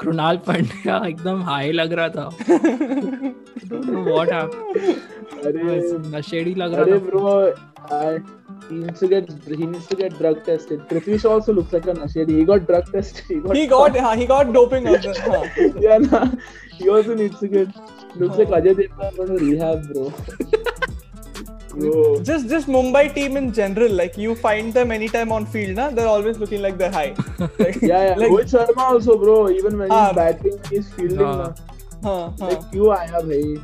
कृणाल पांड्या एकदम हाई लग रहा था व्हाट अरे नशेड़ी लग रहा था bro I, he needs to get he needs to get drug tested Prithvi Shaw also looks like a nashedi he got drug tested he got he got हाँ, he got doping also. हाँ. yeah nah, he also needs to get looks like Ajay Devgn going to rehab bro bro Just this Mumbai team in general, like you find them anytime on field, na? They're always looking like they're high. Like, yeah yeah like, Rohit Sharma also bro even when हाँ. he's batting he's fielding हाँ. ना हाँ, हाँ. like क्यों आया भाई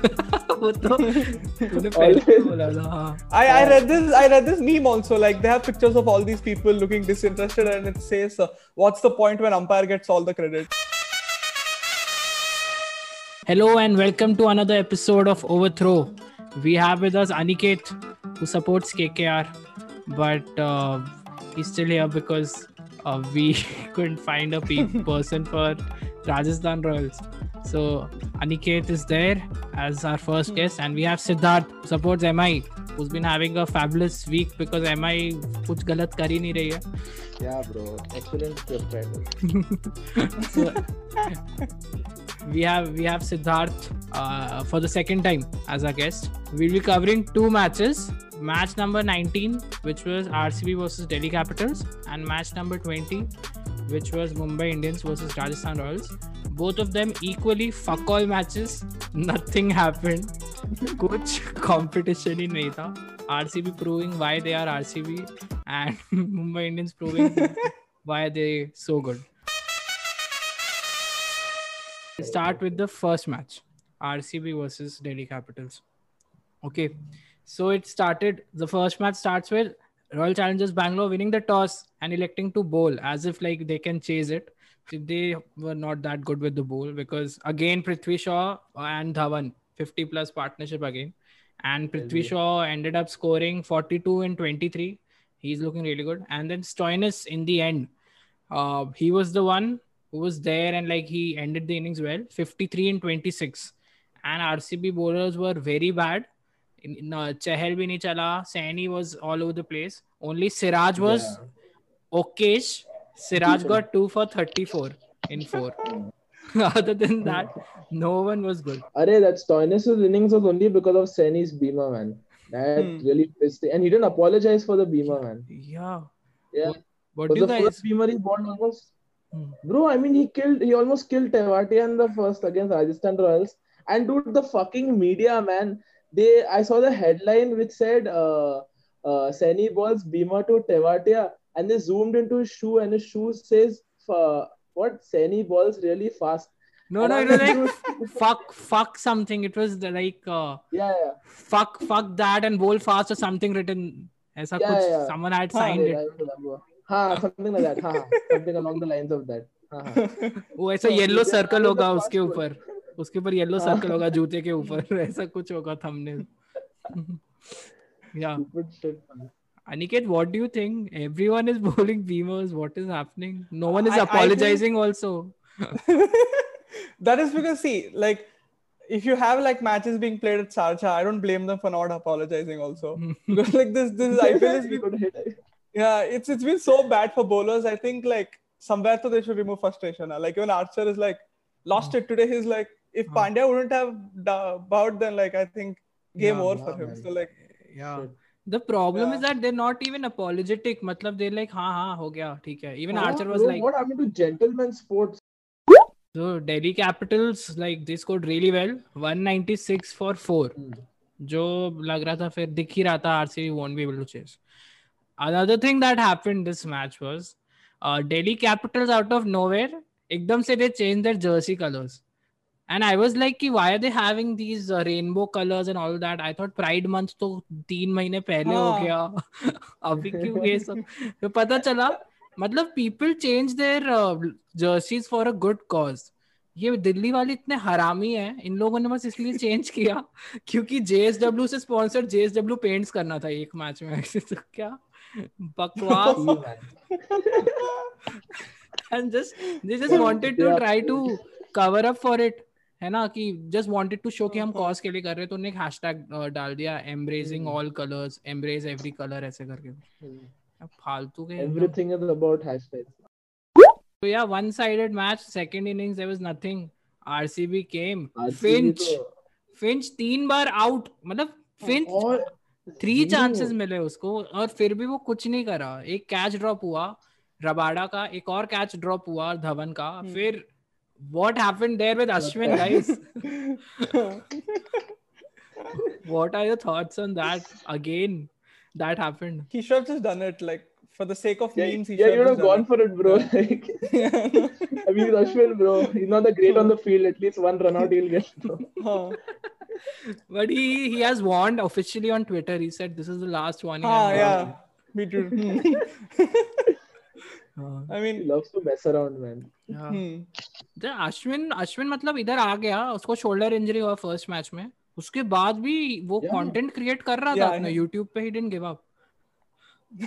वो तो तूने पहले ही बोला था हाँ I, I read this I read this meme also like they have pictures of all these people looking disinterested and it says uh, what's the point when umpire gets all the credit Hello and welcome to another episode of Overthrow. We have with us Aniket, who supports KKR, but uh, he's still here because uh, we couldn't find a pe- person for Rajasthan Royals. So Aniket is there as our first guest, and we have Siddharth, who supports MI, who's been having a fabulous week because MI कुछ गलत कर ही नहीं रही है. yeah bro excellent script writer So, we have we have Siddharth uh, for the second time as our guest. We'll be covering two matches. Match number 19, which was RCB versus Delhi Capitals, and match number 20, which was Mumbai Indians versus Rajasthan Royals. Both of them equally fuck all matches. Nothing happened. Coach competition in Neta. RCB proving why they are RCB and Mumbai Indians proving why they so good start with the first match RCB versus Delhi Capitals. Okay, so it started. The first match starts with Royal Challengers Bangalore winning the toss and electing to bowl as if like they can chase it. They were not that good with the bowl because again Prithvi Shaw and Dhawan 50 plus partnership again, and Prithvi Shaw ended up scoring 42 and 23. He's looking really good, and then Stoinis in the end, uh, he was the one who was there and like he ended the innings well 53 and 26 and rcb bowlers were very bad in, in, uh, chahal bhi nahi chala saini was all over the place only siraj was okayish siraj got 2 for 34 in 4 other than that no one was good Arey, that Stoinis' innings was only because of Saini's Beamer, man. That Hmm. really pissed And he didn't apologize for the Beamer, man. yeah Yeah. what Was do you the guys first Beamer he bowled almost. Bro, I mean, he killed, he almost killed Tewatia in the first against Rajasthan Royals. And dude, the fucking media, man, they, I saw the headline which said, uh, uh, Saini balls Beamer to Tewatia, and they zoomed into his shoe, and his shoe says, uh, "What Saini balls really fast." No, and no, it was like fuck, fuck something. It was like uh, yeah, yeah, fuck, fuck that, and bowl fast or something written. Aisa yeah, yeah. someone had signed yeah, it. हाँ, something like that. हाँ, something along the lines of that. हाँ, हाँ. वो ऐसा yellow circle होगा उसके ऊपर उसके ऊपर येलो हाँ. सर्कल होगा जूते के ऊपर ऐसा कुछ होगा thumbnail yeah Stupid shit, man. aniket what do you think everyone is bowling beamers what is happening no one is I- I think- apologizing also that is because see like if you have like matches being played at Sharjah, I don't blame them for not apologizing also because like this this IPL has He been could hit it. yeah it's it's been so bad for bowlers. I think like somewhere so they should remove frustration. now. Like even Archer is like lost it today. He's like if Hmm. Pandya wouldn't have da- bowed, then like I think game Yeah, over yeah, for him. man. So like yeah Shit. the problem Yeah. is that they're not even apologetic मतलब they're like हाँ हाँ हो गया ठीक है even हाँ, archer was bro, like what happened to gentleman sports? So Delhi Capitals like they scored really well 196 for 4 Hmm. जो लग रहा था फिर दिख ही रहा था RCB won't be able to chase. Another thing that happened this match was uh, Delhi Capitals out of nowhere एकदम से they changed their jersey colors. And I was like कि why are they having these uh, rainbow colors and all that? I thought Pride month तो तीन महीने पहले हो हाँ. गया अभी क्यों ये सब तो पता चला मतलब people change their uh, jerseys for a good cause. ये दिल्ली वाले इतने हरामी हैं इन लोगों ने बस इसलिए चेंज किया क्योंकि जेएसडब्ल्यू से स्पॉन्सर जेएसडब्ल्यू पेंट्स करना था एक मैच में तो क्या बकवास. And just they just wanted to try to cover up for it है ना कि जस्ट वांटेड टू शो कि हम कॉज के लिए कर रहे हैं तो उन्होंने एक हैशटैग डाल दिया embracing all colours embrace every colour ऐसे करके Hmm. अब फालतू के एकदम- Everything is about hashtags. So yeah, one-sided match. Second innings there was nothing. RCB came. RCB Finch, तो- Finch तीन बार आउट मतलब फिंच और थ्री चांसेस मिले उसको और फिर भी वो कुछ नहीं करा एक कैच ड्रॉप हुआ रबाडा का एक और कैच ड्रॉप हुआ धवन का फिर what happened there with Ashwin guys what are your thoughts on that again that happened he should have just done it like for the sake of Yeah, memes. He yeah, you would have have just gone for it, bro. Like. I mean, Ashwin, bro. He's not that great on the field. At least one run out he'll get. Bro. But he he has warned officially on twitter he said this is the last one Ah, yeah. Me too. Hmm. yeah I He mean, loves to mess around, man. yeah hmm. ashwin Ashwin Ashwin मतलब इधर आ गया उसको shoulder injury हुआ first match में उसके बाद भी वो Yeah. कंटेंट क्रिएट कर रहा था Yeah, I अपने. यूट्यूब पे ही didn't give up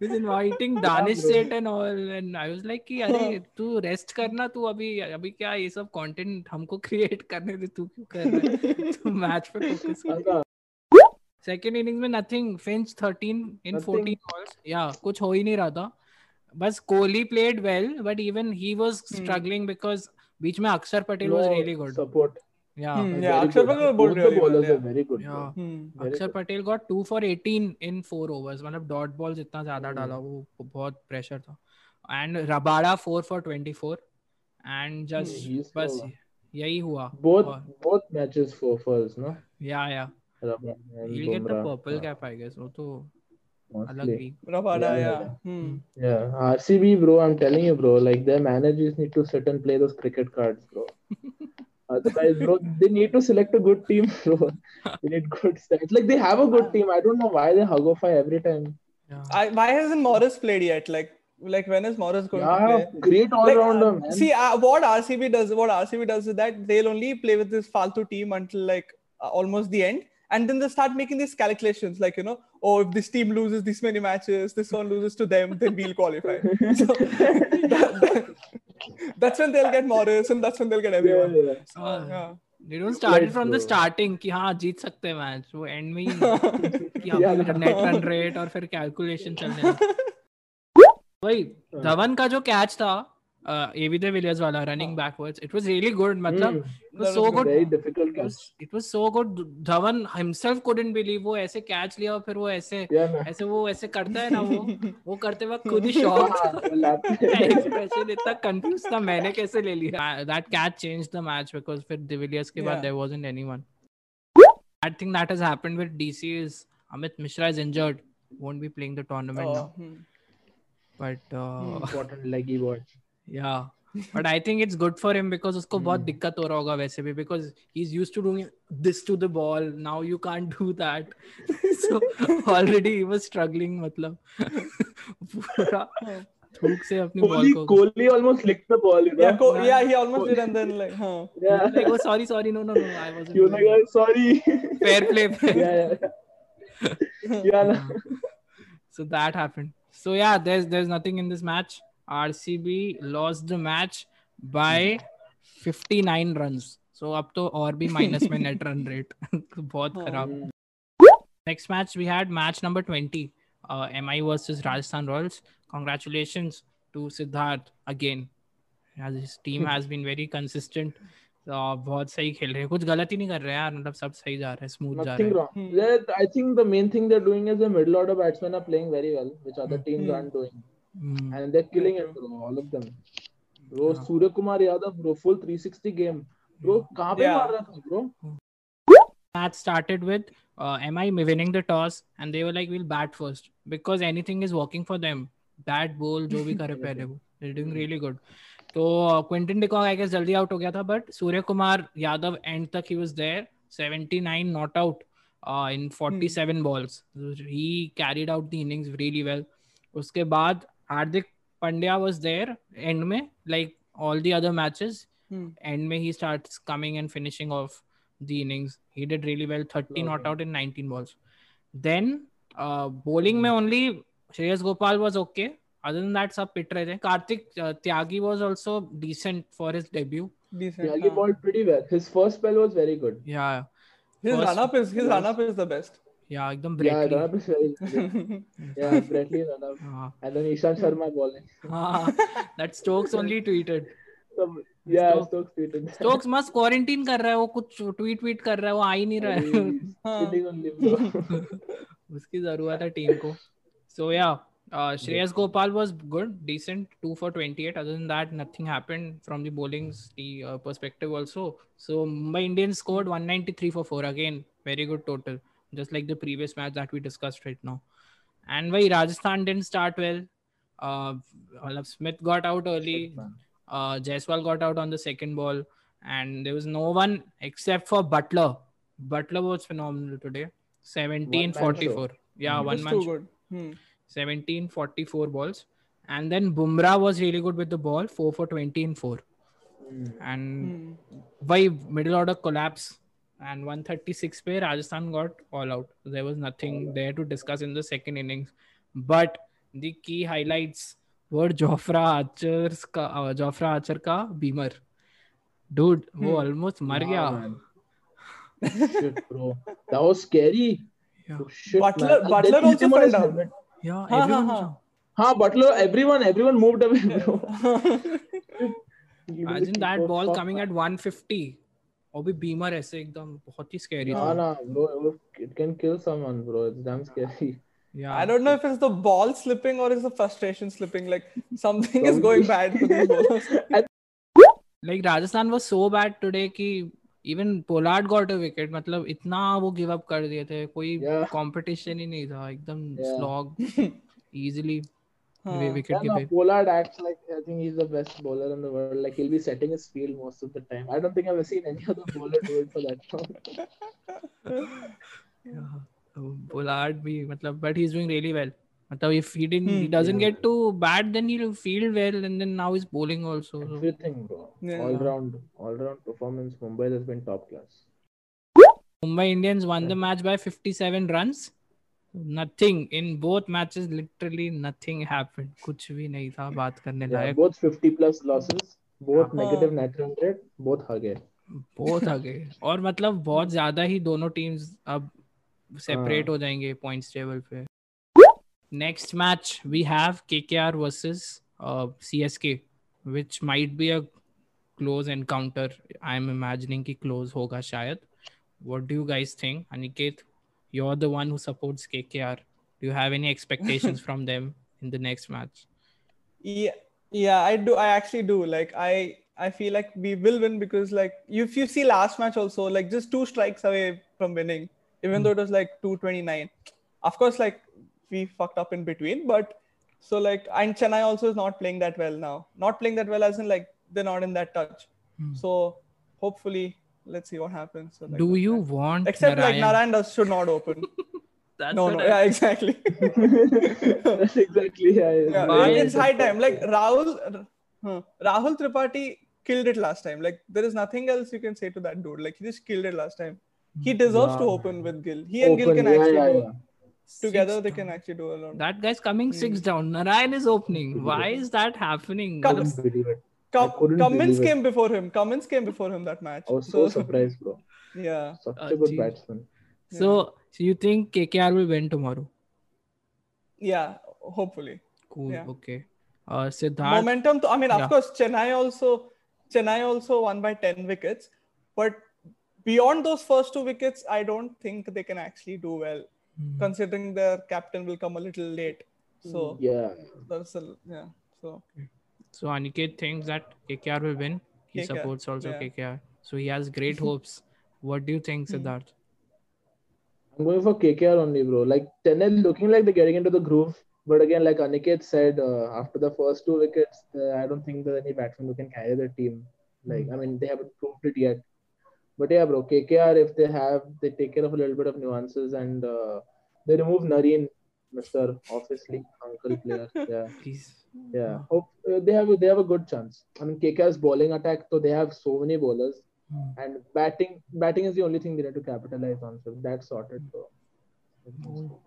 He's inviting Danish bro. set and all and I was like कि अरे तू रेस्ट करना तू अभी अभी क्या ये सब कंटेंट हमको क्रिएट करने दे तू क्यों कर रहा है? तू मैच पे फोकस कर सेकंड इनिंग्स में nothing Finch 13 in Nothing. 14 balls या कुछ हो ही नहीं रहा था। बस Kohli played well but even he was struggling because बीच में Akshar Patel was really good Support. Akshar Patel got two for eighteen in four overs मतलब डॉट बॉल इतना ज़्यादा डाला वो बहुत प्रेशर था and Rabada four for twenty four and just बस यही हुआ both both matches four first no yeah yeah he'll get the purple cap i guess वो तो अलग ही Rabada yeah hmm yeah RCB bro I'm telling you bro like their managers need to sit and play those cricket cards bro Otherwise, bro, they need to select a good team, bro. They need good stats. Like they have a good team. I don't know why they hugofy every time. yeah. I, why hasn't Morris played yet? Like, like when is Morris going to Yeah, play? great all Like, rounder, uh, man. See, uh, what RCB does, what RCB does is that they'll only play with this Faltu team until like uh, almost the end, and then they start making these calculations, like you know, oh, if this team loses this many matches, this one loses to them, then we'll qualify. so that- that's when they'll get Morris, and that's when they'll get everyone. yeah. yeah. So, uh, Yeah. they don't start it from the starting कि हाँ जीत सकते हैं match वो and में ही कि हम. Net run rate और फिर कैलकुलेशन चलने। वही धवन का जो कैच था एवी द विलियर्स वाला running backwards it was really good मतलब Hmm, it was That so was good. very difficult it catch. it was so good. Dhawan himself couldn't believe वो ऐसे कैच लिया और फिर वो ऐसे ऐसे वो ऐसे करता है ना वो वो करते वक्त खुद ही शॉक एक्सप्रेशन इतना कंफ्यूज था मैंने कैसे ले लिया? That catch change the match because फिर डिविलियर्स के बाद. There wasn't anyone I think that has happened with DC is Amit Mishra is injured won't be playing the tournament Oh, now. Hmm. but uh, Important leggy boy. yeah but i think it's good for him because उसको बहुत Hmm. दिक्कत हो रहा होगा वैसे भी because he's used to doing this to the ball now you can't do that so already he was struggling मतलब पूरा थूक से अपनी बॉल Kohli, को Kohli almost licked the ball. You know? Yeah, co- man. yeah, he almost did, and then like, huh. Yeah. like oh sorry sorry no no no I wasn't He was like, doing "Oh, sorry. it." fair play fair. yeah, yeah. yeah, no. so that happened so yeah there's there's nothing in this match RCB lost the match by 59 runs so अब तो और भी minus में net run rate बहुत खराब। Next match we had match number 20 Uh, MI versus Rajasthan Royals. Congratulations to Siddharth again. Again his team has been very consistent. बहुत सही खेल रहे हैं। कुछ गलत ही नहीं कर रहे हैं यार मतलब सब सही जा रहा है स्मूथ जा रहा है। I think the main thing they are doing is the middle order batsman are playing very well which other teams aren't doing Hmm. And they're killing it, bro. All of them. Bro, Yeah. Surya Kumar Yadav, bro, full 360 game. Bro, कहाँ पे Yeah. मार रहा था, bro? match started with uh, MI winning the toss and they were like we'll bat first because anything is working for them bat bowl जो भी करे पहले वो they're doing really good तो Quinton de Kock I guess जल्दी out हो गया था बट सूर्य कुमार यादव एंड तक ही was there 79 not out in 47 balls he carried out the innings really well उसके बाद Hardik Pandya was there end May, like all the other matches. Hmm. End mein he starts coming and finishing off the innings. He did really well, 30 not out in 19 balls. Then uh, bowling may hmm. only Shreyas Gopal was okay. Other than that, sub pit rahe. Karthik uh, Tyagi was also decent for his debut. Decent, Tyagi bowled pretty well. His first spell was very good. Yeah. His run up is his run up is the best. Yeah, एकदम Yeah, up is very good. Yeah, Brett Lee हाँ, And then Ishan Sharma bowling. हाँ, that Stokes only tweeted. Yeah, Stokes- tweeted. Stokes मस्त quarantine कर रहा है वो कुछ tweet tweet कर रहा है वो आ ही नहीं रहा है हाँ। उसकी ज़रूरत है टीम को सो या Shreyas Gopal was good, decent, two for 28. Other than that, nothing happened from the bowling uh, perspective also. So Mumbai Indians scored 193 for four again, very good total, just like the previous match that we discussed right now. And why Rajasthan didn't start well. Uh, Smith got out early. Uh, Jaiswal got out on the second ball, and there was no one except for Buttler. Buttler was phenomenal today. 17 One-man 44. Yeah, one It's man. too good. Hmm. 17 44 balls. And then Bumrah was really good with the ball, 4 for 20 and 4. Hmm. And Hmm. why middle order collapse and 136 pair Rajasthan got all out. There was nothing there to discuss in the second innings. But the key highlights were Jofra Archer's का uh, Jofra Archer का dude hmm. almost मर shit bro that was scary yeah. oh, shit, Buttler man. Buttler also fell down yeah ha, everyone ha, ha. हाँ Buttler Everyone, everyone moved away. imagine that ball coming at 150 और भी बीमार ऐसे एकदम बहुत ही scary था। ना bro it can kill someone bro it's damn scary या I don't know if it's the ball slipping और is the frustration slipping like something is going bad for the like Rajasthan was so bad today कि even Pollard got a wicket मतलब इतना वो give up कर दिए थे कोई competition ही नहीं था एकदम slog easily we, we could yeah, no, Pollard acts like I think he's the best bowler in the world. Like he'll be setting his field most of the time. I don't think I've seen any other bowler do it for that long. yeah. Pollard be matlab, but he's doing really well. Matlab, if he didn't hmm, he doesn't yeah. get too bad, then he'll field well and then now he's bowling also. So. Everything, bro. Yeah. All round all round performance. Mumbai has been top class. Mumbai Indians won the match by 57 runs. Nothing in both matches. Literally nothing happened. कुछ भी नहीं था बात करने Yeah, लायक. both 50 plus losses, both Yeah. negative net run rate, both हगे. बहुत आगे और मतलब बहुत ज़्यादा ही दोनों टीम्स अब सेपरेट हाँ. हो जाएँगे पॉइंट्स टेबल पे next match we have KKR versus CSK which might be a close encounter I am imagining कि क्लोज होगा शायद what do you guys think Aniket You're the one who supports KKR. Do you have any expectations from them in the next match? Yeah, yeah, I do. I actually do. Like I, I feel like we will win because like if you see last match also, like just two strikes away from winning, even mm. though it was like 229. Of course, like we fucked up in between, but so like and Chennai also is not playing that well now. Not playing that well as in like they're not in that touch. Mm. So hopefully let's see what happens. So, like, do you want Except like Narayan? Narayan does should not open. That's no, no, I- yeah, exactly. That's exactly yeah. Yeah, is it's high time. Like Rahul, huh, Rahul Tripathi killed it last time. Like there is nothing else you can say to that dude. Like he just killed it last time. He deserves to open with Gill. He and Gill Open, can yeah, actually yeah, do yeah. together. Six They can actually do a lot. That guy's coming six hmm. down. Narayan is opening. Why is that happening? Come- couldn't believe it. Cum- I couldn't Cummins came before him. Cummins came before him that match. I was so surprised, bro. yeah, Such Uh, a good geez. batsman. So, so you think KKR will win tomorrow? yeah. Hopefully, Cool. Yeah. Okay. Uh, Siddharth. momentum. To, I mean, Yeah. of course, Chennai also Chennai also won by ten wickets, but beyond those first two wickets, I don't think they can actually do well. Hmm. considering their captain will come a little late. So Yeah. that's a yeah. So So Aniket thinks that KKR will win. He KKR, supports also yeah. KKR. So he has great hopes. What do you think, Hmm. Siddharth? I'm going for KKR only, bro. Like Chennai looking like they're getting into the groove. But again, like Aniket said, uh, after the first two wickets, uh, I don't think there's any batsman who can carry the team. Like, I mean, they haven't proved it yet. But yeah, bro, KKR, if they have, they take care of a little bit of nuances and uh, they remove Narine, Mr. Obviously, uncle player. Yeah. Please. Yeah, hope uh, they have they have a good chance. I mean, KKR's bowling attack, so they have so many bowlers, Hmm. and batting batting is the only thing they need to capitalize on. So that's sorted. So.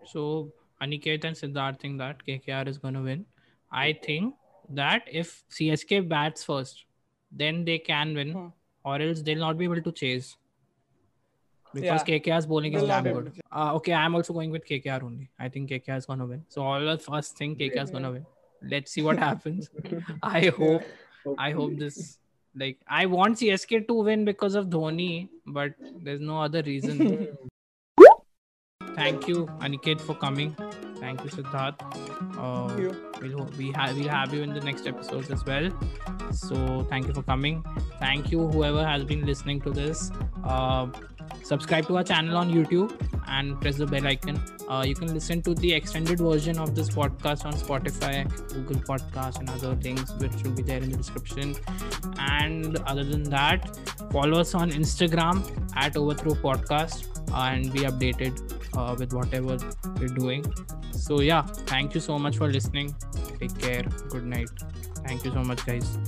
So Aniket and Siddharth think that KKR is going to win. I think that if CSK bats first, then they can win, Hmm. or else they'll not be able to chase. Because Yeah. KKR's bowling is damn good. Uh, okay, I'm also going with KKR only. I think KKR is gonna win. So all of us think KKR is gonna win. Let's see what happens. I hope. I hope this. Like I want CSK to win because of Dhoni, but there's no other reason. Thank you, Aniket, for coming. Thank you, Siddharth. Uh, Thank you. We'll we have we'll have you in the next episodes as well. So thank you for coming. Thank you whoever has been listening to this. Uh, subscribe to our channel on YouTube and press the bell icon. Uh, you can listen to the extended version of this podcast on Spotify, Google Podcast, and other things which will be there in the description. And other than that, follow us on Instagram at Overthrow Podcast and be updated uh, with whatever we're doing. So yeah, thank you so much for listening. Take care. Good night. Thank you so much, guys.